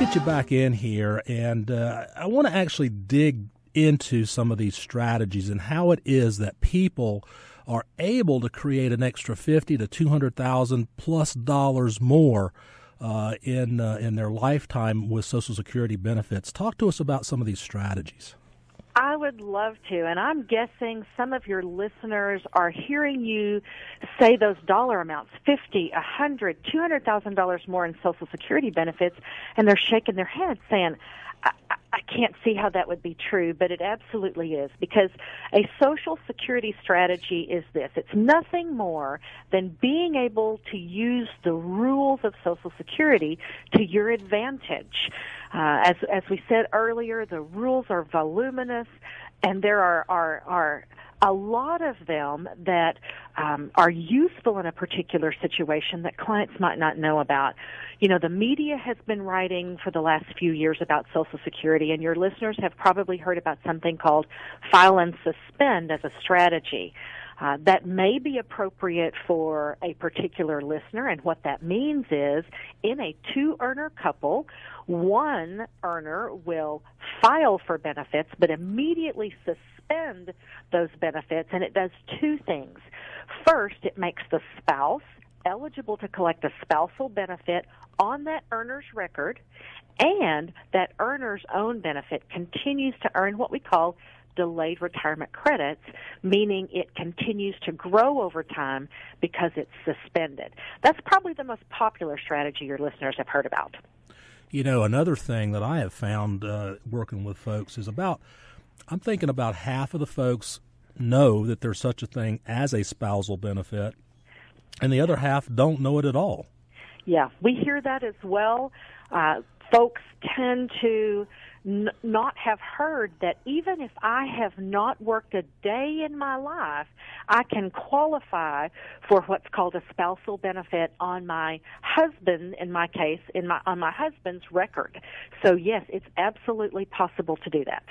you back in here, and uh, I want to actually dig into some of these strategies and how it is that people are able to create an extra fifty to two hundred thousand plus dollars more uh, in uh, in their lifetime with Social Security benefits. Talk to us about some of these strategies. I would love to, and I'm guessing some of your listeners are hearing you say those dollar amounts, fifty, a hundred, two hundred thousand dollars more in Social Security benefits, and they're shaking their heads saying, can't see how that would be true, but it absolutely is because a social security strategy is this. It's nothing more than being able to use the rules of social security to your advantage. Uh, as, as we said earlier, the rules are voluminous and there are, are, are a lot of them that um, are useful in a particular situation that clients might not know about. You know, the media has been writing for the last few years about Social Security, and your listeners have probably heard about something called file and suspend as a strategy. Uh, that may be appropriate for a particular listener, and what that means is in a two earner couple, one earner will file for benefits but immediately suspend those benefits, and it does two things. First, it makes the spouse eligible to collect a spousal benefit on that earner's record, and that earner's own benefit continues to earn what we call delayed retirement credits, meaning it continues to grow over time because it's suspended. That's probably the most popular strategy your listeners have heard about. You know, another thing that I have found uh, working with folks is about, I'm thinking about half of the folks know that there's such a thing as a spousal benefit, and the other half don't know it at all. Yeah, we hear that as well. Uh, tend to n- not have heard that even if I have not worked a day in my life, I can qualify for what's called a spousal benefit on my husband, in my case, in my on my husband's record. So yes, it's absolutely possible to do that.